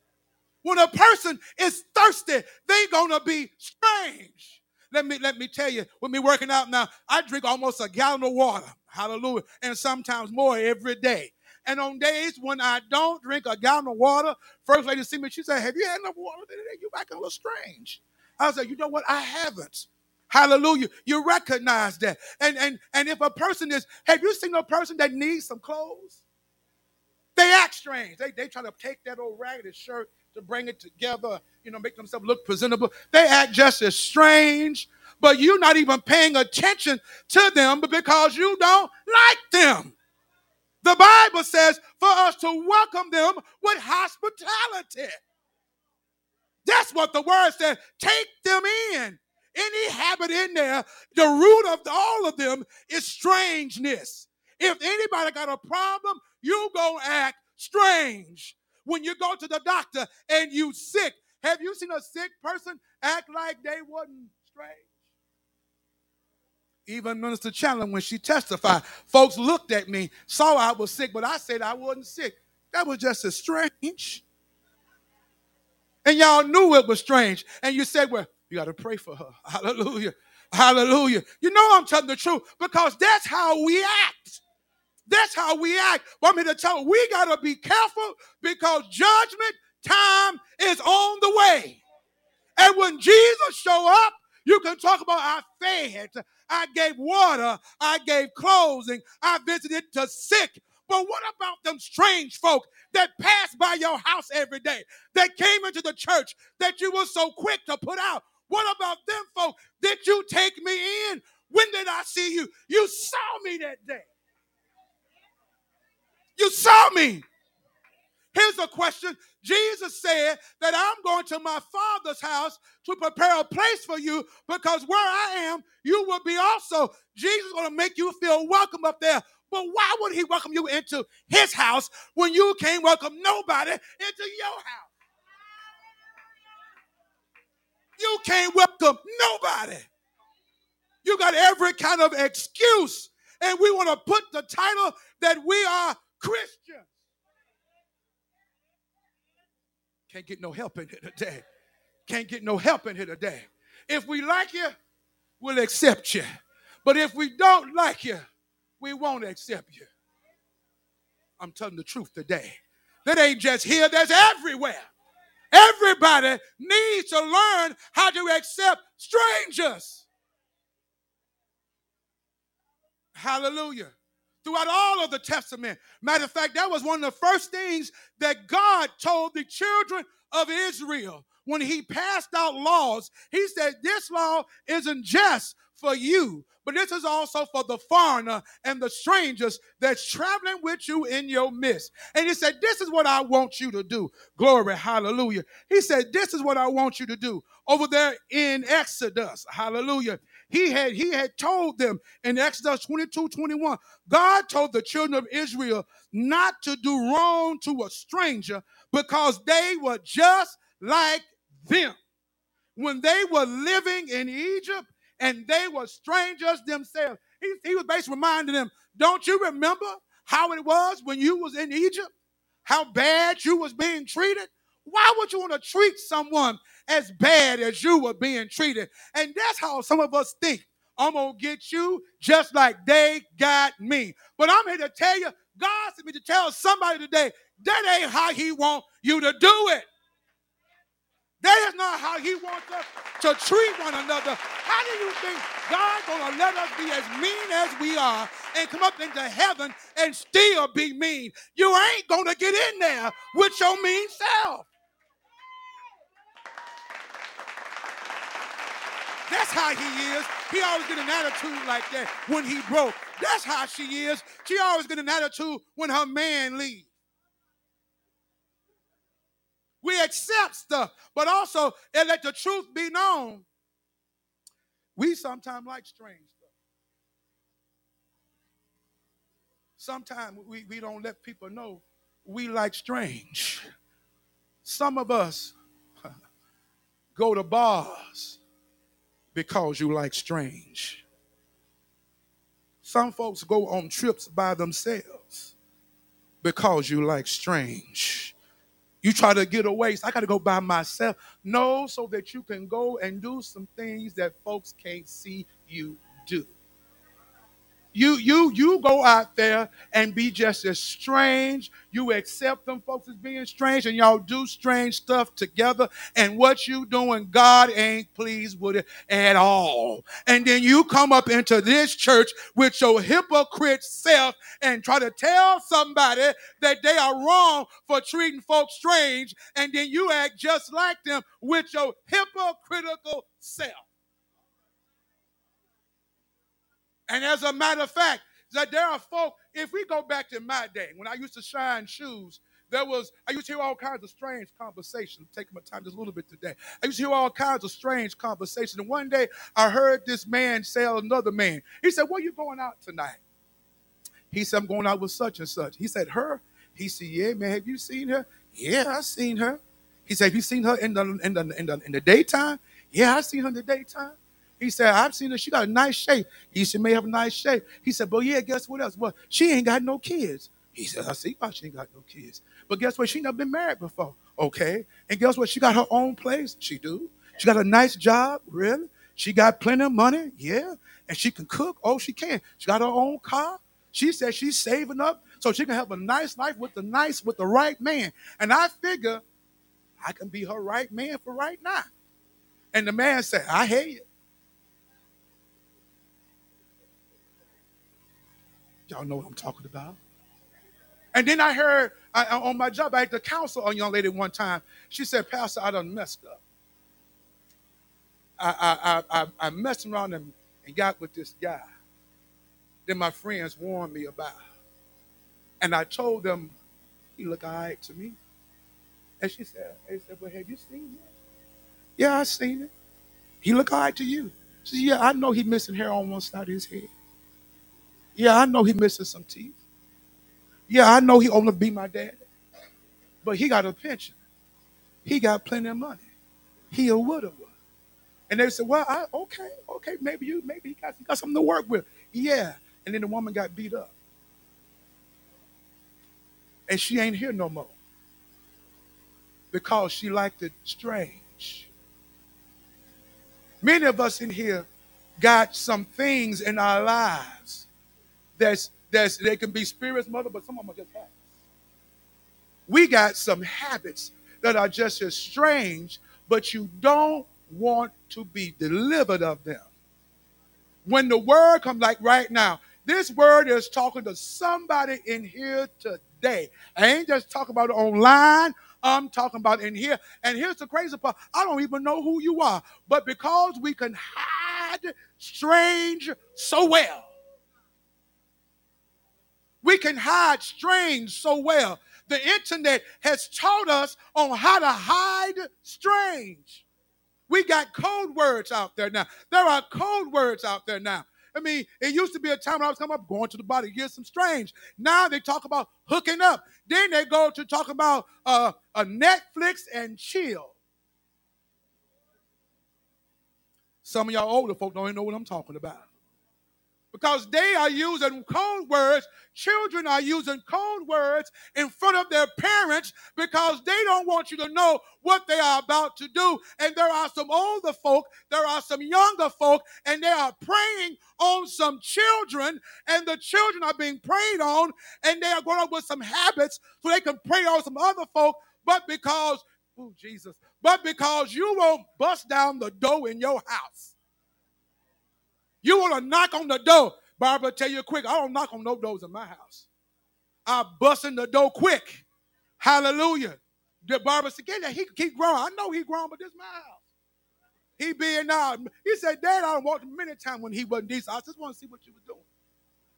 When a person is thirsty, they gonna be strange. Let me let me tell you, with me working out now, I drink almost a gallon of water. Hallelujah. And sometimes more every day. And on days when I don't drink a gallon of water, first lady see me, she said, Have you had enough water today? You acting a little strange. I said, You know what? I haven't. Hallelujah. You recognize that. And and and if a person is, have you seen a person that needs some clothes? They act strange. They, they try to take that old raggedy shirt to bring it together, you know, make themselves look presentable. They act just as strange, but you're not even paying attention to them because you don't like them. The Bible says for us to welcome them with hospitality. That's what the word says. Take them in. Any habit in there, the root of all of them is strangeness. If anybody got a problem, you gonna act strange. When you go to the doctor and you sick, have you seen a sick person act like they wasn't strange? Even Minister Chandler, when she testified, folks looked at me, saw I was sick, but I said I wasn't sick. That was just as strange. And y'all knew it was strange. And you said, well, you got to pray for her. Hallelujah. Hallelujah. You know I'm telling the truth because that's how we act. That's how we act. Want me to tell you, we got to be careful because judgment time is on the way. And when Jesus show up, you can talk about I fed, I gave water, I gave clothing, I visited the sick. But what about them strange folk that passed by your house every day, that came into the church that you were so quick to put out? What about them folk? Did you take me in? When did I see you? You saw me that day. You saw me. Here's a question. Jesus said that I'm going to my Father's house to prepare a place for you because where I am, you will be also. Jesus is going to make you feel welcome up there. But why would he welcome you into his house when you can't welcome nobody into your house? You can't welcome nobody. You got every kind of excuse. And we want to put the title that we are Christians. Can't get no help in here today. Can't get no help in here today. If we like you, we'll accept you. But if we don't like you, we won't accept you. I'm telling the truth today. That ain't just here, that's everywhere. Everybody needs to learn how to accept strangers. Hallelujah. Throughout all of the Testament. Matter of fact, that was one of the first things that God told the children of Israel when he passed out laws. He said, This law isn't just for you, but this is also for the foreigner and the strangers that's traveling with you in your midst. And he said, This is what I want you to do. Glory, hallelujah. He said, This is what I want you to do. Over there in Exodus, hallelujah. He had he had told them in Exodus 22, 21, God told the children of Israel not to do wrong to a stranger because they were just like them when they were living in Egypt and they were strangers themselves. He, he was basically reminding them, don't you remember how it was when you was in Egypt? How bad you was being treated? Why would you want to treat someone as bad as you were being treated? And that's how some of us think. I'm gonna get you just like they got me. But I'm here to tell you, God sent me to tell somebody today that ain't how He want you to do it. That is not how he wants us to treat one another. How do you think God's gonna let us be as mean as we are and come up into heaven and still be mean? You ain't gonna get in there with your mean self. That's how he is. He always get an attitude like that when he broke. That's how she is. She always get an attitude when her man leaves. We accept stuff, but also and let the truth be known. We sometimes like strange stuff. Sometimes we, we don't let people know we like strange. Some of us go to bars because you like strange. Some folks go on trips by themselves because you like strange. You try to get away. So I got to go by myself. No, so that you can go and do some things that folks can't see you do. You you you go out there and be just as strange. You accept them folks as being strange, and y'all do strange stuff together. And what you doing, God ain't pleased with it at all. And then you come up into this church with your hypocrite self and try to tell somebody that they are wrong for treating folks strange, and then you act just like them with your hypocritical self. And as a matter of fact, that there are folk, if we go back to my day, when I used to shine shoes, there was, I used to hear all kinds of strange conversations. Taking my time just a little bit today. I used to hear all kinds of strange conversations. And one day I heard this man say another man. He said, Where you going out tonight? He said, I'm going out with such and such. He said, Her? He said, Yeah, man, have you seen her? Yeah, I seen her. He said, Have you seen her in the in the in the, in the daytime? Yeah, I seen her in the daytime. He said, I've seen her. She got a nice shape. He said, may have a nice shape. He said, but yeah, guess what else? Well, she ain't got no kids. He said, I see why she ain't got no kids. But guess what? She never been married before. Okay. And guess what? She got her own place. She do. She got a nice job. Really? She got plenty of money. Yeah. And she can cook. Oh, she can. She got her own car. She said she's saving up so she can have a nice life with the nice, with the right man. And I figure I can be her right man for right now. And the man said, I hate you. Y'all know what I'm talking about. And then I heard I, on my job, I had to counsel a young lady one time. She said, Pastor, I done messed up. I, I, I, I messed around and, and got with this guy that my friends warned me about. And I told them, he looked all right to me. And she said, they said, well, have you seen him? Yeah, I seen him. He look all right to you. She said, yeah, I know he missing hair on one side of his head. Yeah, I know he missing some teeth. Yeah, I know he only be my dad. But he got a pension. He got plenty of money. He a widower. And they said, well, I, okay, okay, maybe you, maybe he got, he got something to work with. Yeah. And then the woman got beat up. And she ain't here no more. Because she liked it strange. Many of us in here got some things in our lives that's that's they can be spirits, mother, but some of them are just habits. We got some habits that are just as strange, but you don't want to be delivered of them. When the word comes, like right now, this word is talking to somebody in here today. I ain't just talking about online. I'm talking about in here. And here's the crazy part I don't even know who you are. But because we can hide hide strange so well. We can hide strange so well. The internet has taught us on how to hide strange. We got code words out there now. There are code words out there now. I mean, it used to be a time when I was coming up, going to the body, get some strange. Now they talk about hooking up. Then they go to talk about uh, a Netflix and chill. Some of y'all older folk don't even know what I'm talking about because they are using code words. Children are using code words in front of their parents because they don't want you to know what they are about to do. And there are some older folk, there are some younger folk, and they are preying on some children, and the children are being preyed on, and they are growing up with some habits so they can prey on some other folk. But because, oh, Jesus, but because you won't bust down the door in your house. You want to knock on the door. Barbara, tell you quick, I don't knock on no doors in my house. I bust in the door quick. Hallelujah. The Barbara said, get that. He keep growing. I know he grown, but this is my house. He being now. He said, Dad, I walked many times when he wasn't decent. I just want to see what you were doing.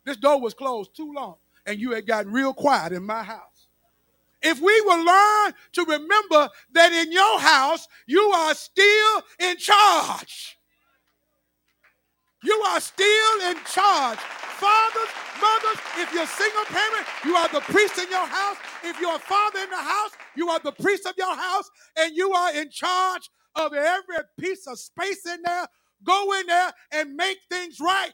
This door was closed too long, and you had gotten real quiet in my house. If we will learn to remember that in your house, you are still in charge. You are still in charge. Fathers, mothers, if you're single parent, you are the priest in your house. If you're a father in the house, you are the priest of your house, and you are in charge of every piece of space in there. Go in there and make things right.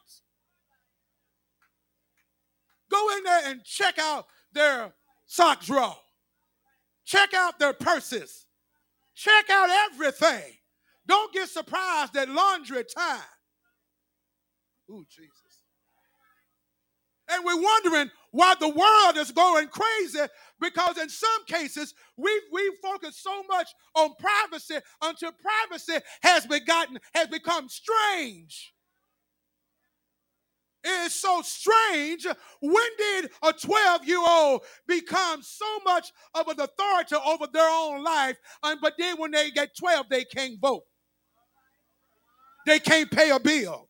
Go in there and check out their sock drawer. Check out their purses. Check out everything. Don't get surprised at laundry time. Ooh, Jesus. And we're wondering why the world is going crazy because in some cases we we focus so much on privacy until privacy has begotten has become strange. It is so strange. When did a 12 year old become so much of an authority over their own life? And, but then when they get 12, they can't vote, they can't pay a bill.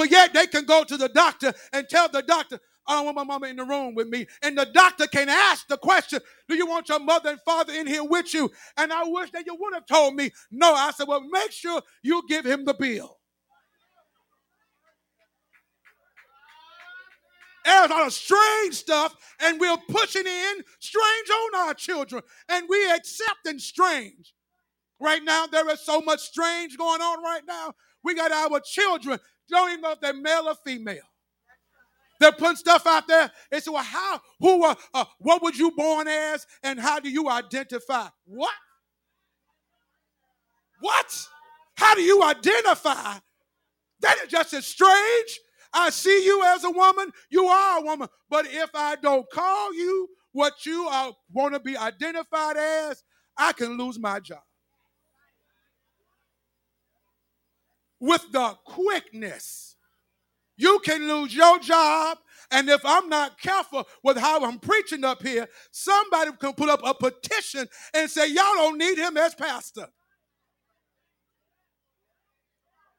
But yet they can go to the doctor and tell the doctor, I don't want my mama in the room with me. And the doctor can ask the question, Do you want your mother and father in here with you? And I wish that you would have told me no. I said, Well, make sure you give him the bill. There's a lot of strange stuff, and we're pushing in strange on our children, and we're accepting strange. Right now, there is so much strange going on right now. We got our children don't even know if they're male or female. They're putting stuff out there. It's well, how, who, uh, uh, what was you born as, and how do you identify? What? What? How do you identify? That is just as strange. I see you as a woman, you are a woman. But if I don't call you what you want to be identified as, I can lose my job. With the quickness. You can lose your job. And if I'm not careful with how I'm preaching up here, somebody can put up a petition and say, Y'all don't need him as pastor.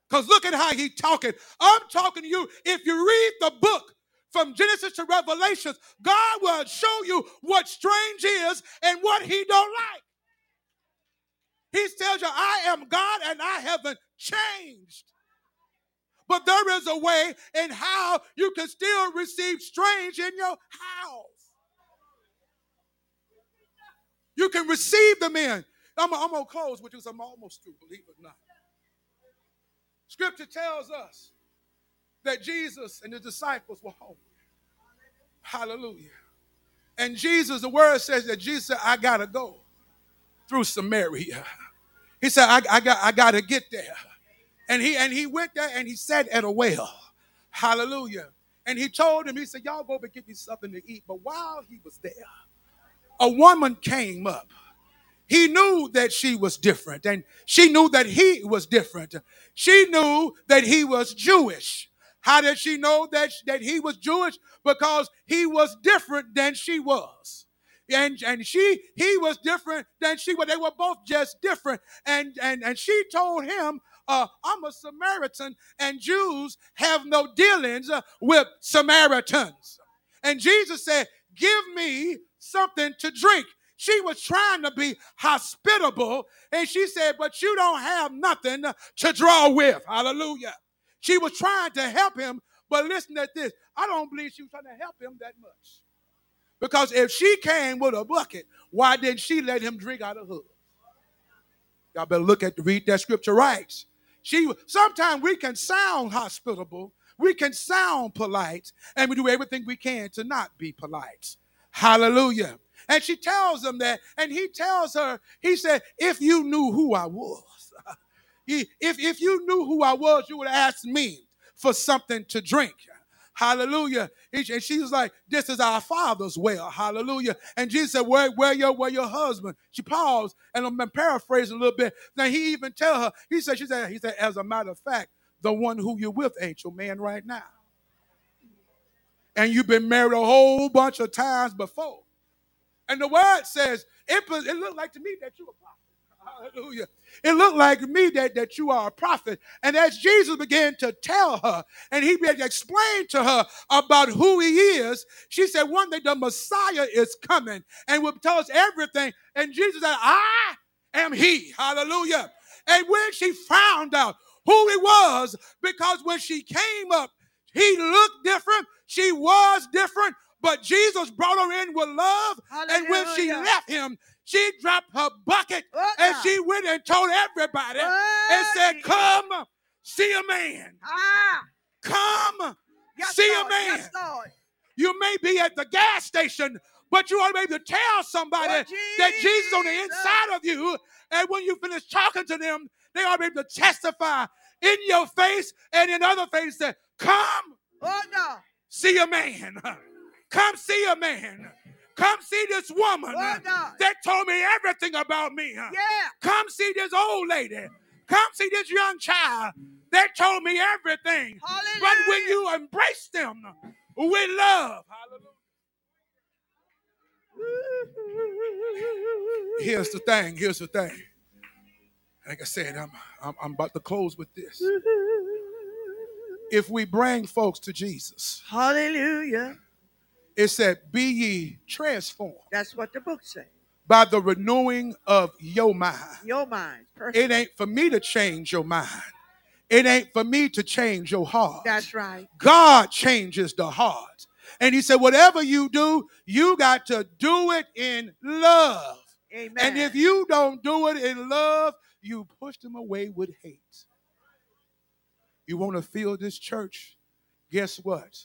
Because look at how he's talking. I'm talking to you. If you read the book from Genesis to Revelations, God will show you what strange is and what he don't like. He tells you, I am God and I haven't changed. But there is a way in how you can still receive strange in your house. You can receive them in. I'm, I'm going to close with this. I'm almost through, believe it or not. Scripture tells us that Jesus and the disciples were hungry. Hallelujah. And Jesus, the word says that Jesus said, I got to go through Samaria. He said, I, I got I gotta get there. And he and he went there and he sat at a well. Hallelujah. And he told him, he said, Y'all go and get me something to eat. But while he was there, a woman came up. He knew that she was different, and she knew that he was different. She knew that he was Jewish. How did she know that, that he was Jewish? Because he was different than she was and and she he was different than she was. They were both just different. And and and she told him uh, I'm a Samaritan, and Jews have no dealings uh, with Samaritans. And Jesus said, Give me something to drink. She was trying to be hospitable, and she said, But you don't have nothing to draw with. Hallelujah. She was trying to help him, but listen to this. I don't believe she was trying to help him that much. Because if she came with a bucket, why didn't she let him drink out of her? Y'all better look at read that scripture right. She sometimes we can sound hospitable, we can sound polite, and we do everything we can to not be polite. Hallelujah. And she tells him that, and he tells her, he said, if you knew who I was, if, if you knew who I was, you would ask me for something to drink. Hallelujah. And she was like, This is our father's well. Hallelujah. And Jesus said, Where, where your where your husband? She paused, and I'm paraphrasing a little bit. Then he even tell her, he said, she said, he said, as a matter of fact, the one who you're with ain't your man right now. And you've been married a whole bunch of times before. And the word says, it, it looked like to me that you were Hallelujah. It looked like to me that, that you are a prophet. And as Jesus began to tell her, and he began to explain to her about who he is, she said, One day the Messiah is coming and will tell us everything. And Jesus said, I am he. Hallelujah. And when she found out who he was, because when she came up, he looked different, she was different, but Jesus brought her in with love. Hallelujah. And when she left him, she dropped her bucket what and now? she went and told everybody what? and said, Come see a man. Ah. Come yes, see Lord. a man. Yes, you may be at the gas station, but you ought to be able to tell somebody oh, that Jesus on the inside of you. And when you finish talking to them, they ought to be able to testify in your face and in other faces that come oh, no. see a man. Come see a man. Come see this woman that told me everything about me. Yeah. Come see this old lady. Come see this young child that told me everything. Hallelujah. But when you embrace them with love, Here's the thing. Here's the thing. Like I said, I'm, I'm, I'm about to close with this. If we bring folks to Jesus, Hallelujah it said, Be ye transformed. That's what the book says. By the renewing of your mind. Your mind. Perfect. It ain't for me to change your mind. It ain't for me to change your heart. That's right. God changes the heart. And he said, whatever you do, you got to do it in love. Amen. And if you don't do it in love, you push them away with hate. You want to fill this church? Guess what?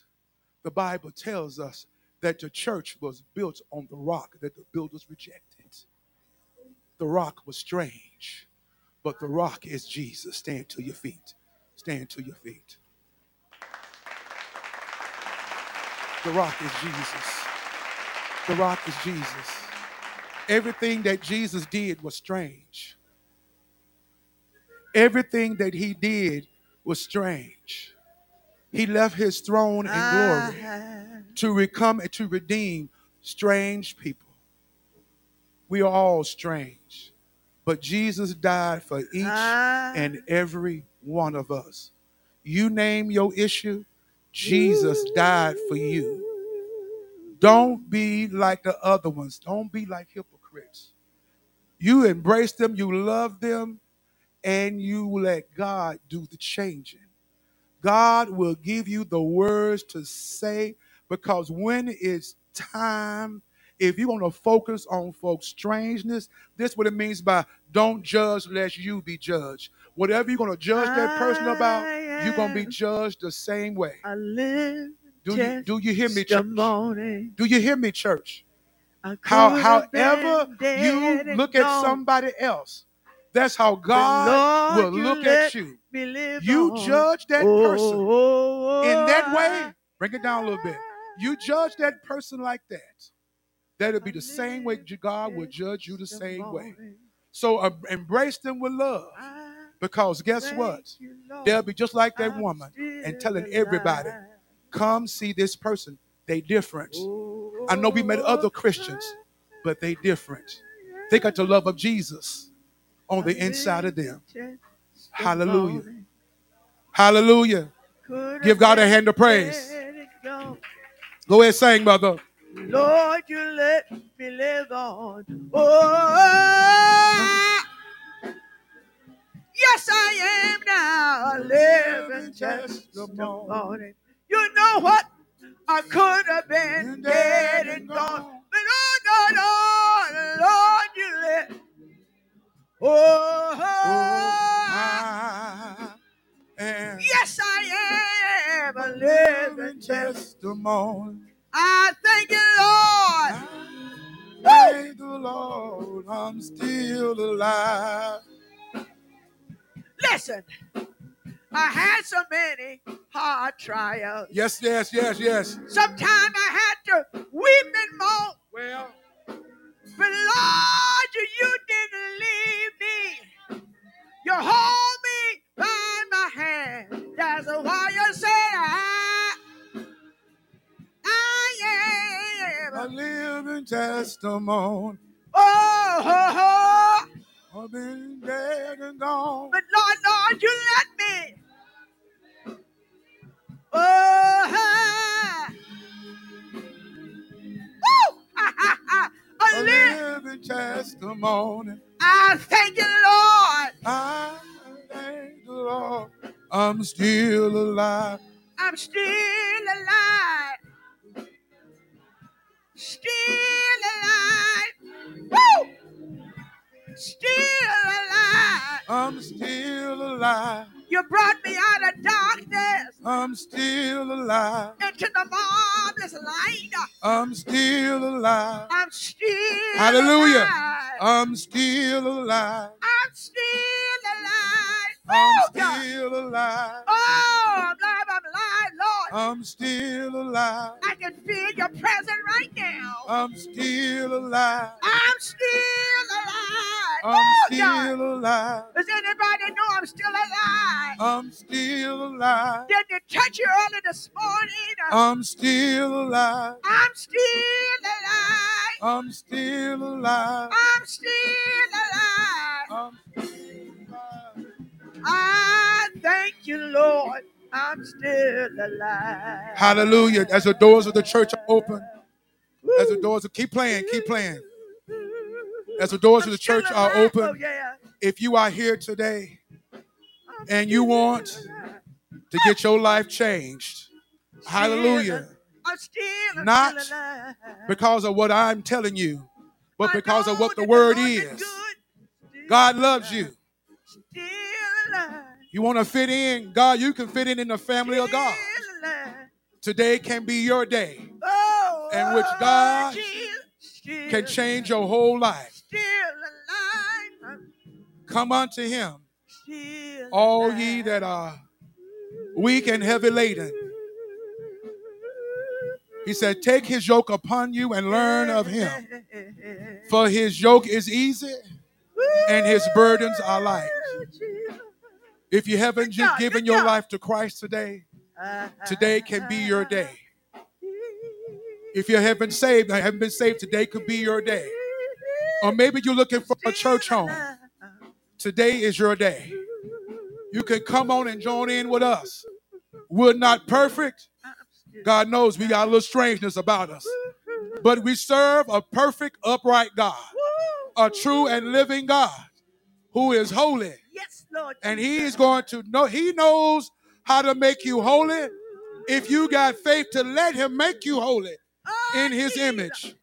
The Bible tells us that the church was built on the rock that the builders rejected. The rock was strange, but the rock is Jesus. Stand to your feet. Stand to your feet. The rock is Jesus. The rock is Jesus. Everything that Jesus did was strange. Everything that he did was strange. He left his throne in glory to come and to redeem strange people. We are all strange, but Jesus died for each ah. and every one of us. You name your issue, Jesus died for you. Don't be like the other ones. Don't be like hypocrites. You embrace them, you love them, and you let God do the changing. God will give you the words to say because when it's time, if you want to focus on folks' strangeness, this what it means by don't judge lest you be judged. Whatever you're going to judge that person about, you're going to be judged the same way. Do you, do you hear me, church? Do you hear me, church? How, however you look at somebody else, that's how God will look at you. You judge that person in that way. Bring it down a little bit. You judge that person like that, that'll be the same way God will judge you the same way. So uh, embrace them with love. Because guess what? They'll be just like that woman and telling everybody, come see this person. They different. I know we met other Christians, but they different. They got the love of Jesus on the inside of them. Hallelujah. Hallelujah. Give God a hand of praise. Dead and gone. Go ahead, sing, mother. Lord, you let me live on. Oh, yes, I am now living testimony. You know what? I could have been dead and gone. But oh, no, no, Lord, you let. Oh, oh I am yes, I am a living testimony. I thank you, Lord. Thank the Lord, I'm still alive. Listen, I had so many hard trials. Yes, yes, yes, yes. Sometimes I had testimony. Hallelujah. alive. I'm still alive. I'm still alive. I'm Woo, God. still alive. Oh, I'm alive. I'm alive, Lord. I'm still alive. I can feel your presence right now. I'm still alive. I'm still alive. I'm God. still alive. Does anybody know I'm still alive? I'm still alive. Didn't it touch you early this morning? I'm still alive. I'm still alive. I'm still alive. I'm still alive. I'm still alive. I thank you, Lord. I'm still alive. Hallelujah. As the doors of the church are open, as the doors of keep playing, keep playing. As the doors I'm of the church are open, Oh, yeah. if you are here today I'm and you want alive. to get your life changed, hallelujah, I'm still, I'm Not because of what I'm telling you, but because of what the word is. God loves you. You want to fit in, God, you can fit in in the family of God. Today can be your day, Oh, in which God can change your whole life. Still alive. I'm Come unto him, all ye that are weak and heavy laden. He said, Take his yoke upon you and learn of him. For his yoke is easy and his burdens are light. If you haven't just given your life to Christ today, today can be your day. If you haven't saved, I haven't been saved, today could be your day. Or maybe you're looking for a church home. Today is your day. You can come on and join in with us. We're not perfect. God knows we got a little strangeness about us. But we serve a perfect, upright God, a true and living God who is holy. Yes, Lord. And he is going to know, he knows how to make you holy if you got faith to let him make you holy Oh, in his image.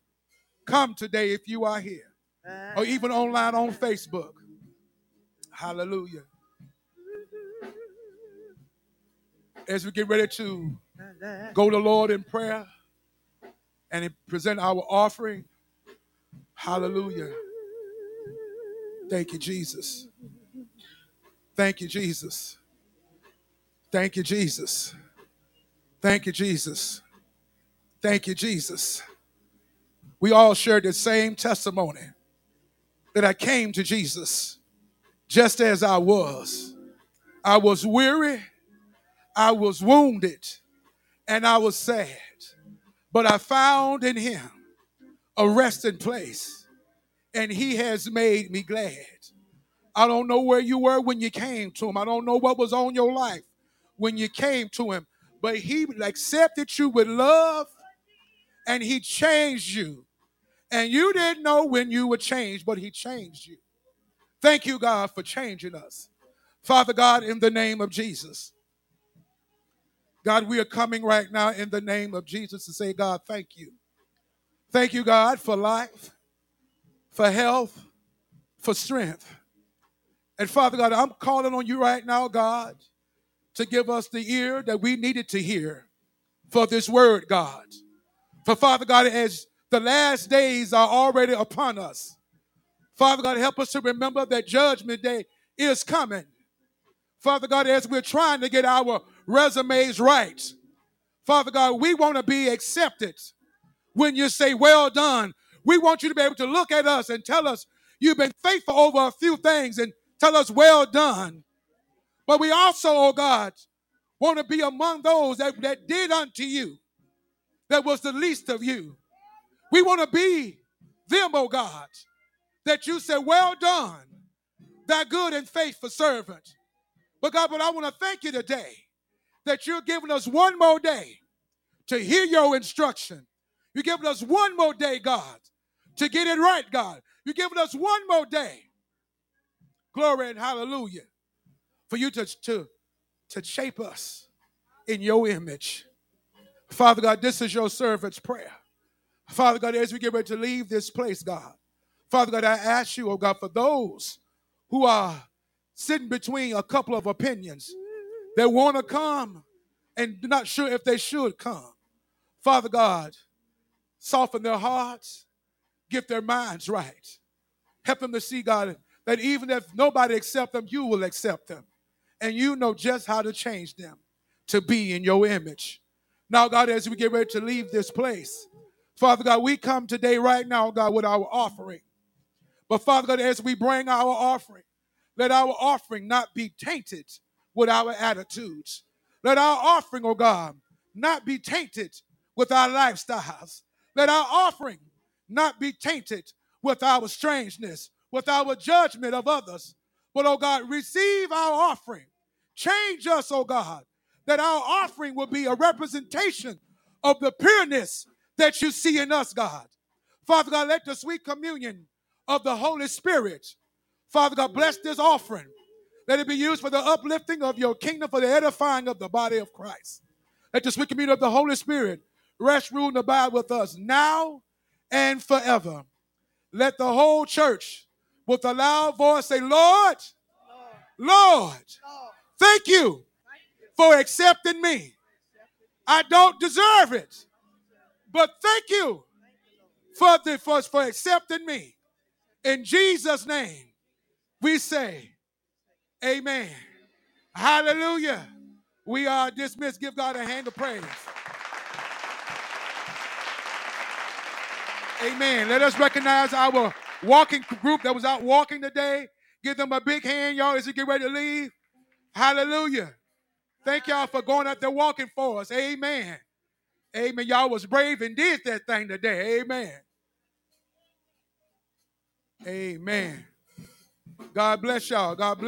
Come today if you are here ah. or even online on Facebook. Hallelujah. As we get ready to go to the Lord in prayer and present our offering, hallelujah. Thank you, Jesus. Thank you, Jesus. Thank you, Jesus. Thank you, Jesus. Thank you, Jesus. We all share the same testimony that I came to Jesus just as I was. I was weary, I was wounded, and I was sad. But I found in him a resting place, and he has made me glad. I don't know where you were when you came to him. I don't know what was on your life when you came to him. But he accepted you with love and he changed you. And you didn't know when you were changed, but he changed you. Thank you, God, for changing us. Father God, in the name of Jesus. God, we are coming right now in the name of Jesus to say, God, thank you. Thank you, God, for life, for health, for strength. And Father God, I'm calling on you right now, God, to give us the ear that we needed to hear for this word, God. For Father God, as the last days are already upon us, Father God, help us to remember that judgment day is coming. Father God, as we're trying to get our resumes right, Father God, we want to be accepted when you say, Well done. We want you to be able to look at us and tell us you've been faithful over a few things and tell us, Well done. But we also, oh God, want to be among those that, that did unto you, that was the least of you. We want to be them, oh God, that you said, Well done, thy good and faithful servant. But God, but I want to thank you today that you're giving us one more day to hear your instruction. You're giving us one more day, God, to get it right, God. You're giving us one more day. Glory and hallelujah. For you to, to, to shape us in your image. Father God, this is your servant's prayer. Father God, as we get ready to leave this place, God, Father God, I ask you, oh God, for those who are sitting between a couple of opinions that want to come and not sure if they should come. Father God, soften their hearts, get their minds right. Help them to see, God, that even if nobody accept them, you will accept them. And you know just how to change them to be in your image. Now, God, as we get ready to leave this place, Father God, we come today right now, God, with our offering. But Father God, as we bring our offering, let our offering not be tainted with our attitudes. Let our offering, oh God, not be tainted with our lifestyles. Let our offering not be tainted with our strangeness, with our judgment of others. But, oh God, receive our offering. Change us, oh God, that our offering will be a representation of the pureness that you see in us, God. Father God, let the sweet communion of the Holy Spirit Father God, bless this offering. Let it be used for the uplifting of your kingdom, for the edifying of the body of Christ. Let the sweet communion of the Holy Spirit rest, rule, and abide with us now and forever. Let the whole church, with a loud voice, say, Lord, Lord, thank you for accepting me. I don't deserve it, but thank you for, the, for, for accepting me. In Jesus' name we say, Amen. Hallelujah. We are dismissed. Give God a hand of praise. Amen. Let us recognize our walking group that was out walking today. Give them a big hand, y'all, as you get ready to leave. Hallelujah. Thank y'all for going out there walking for us. Amen. Amen. Y'all was brave and did that thing today. Amen. Amen. God bless y'all. God bless.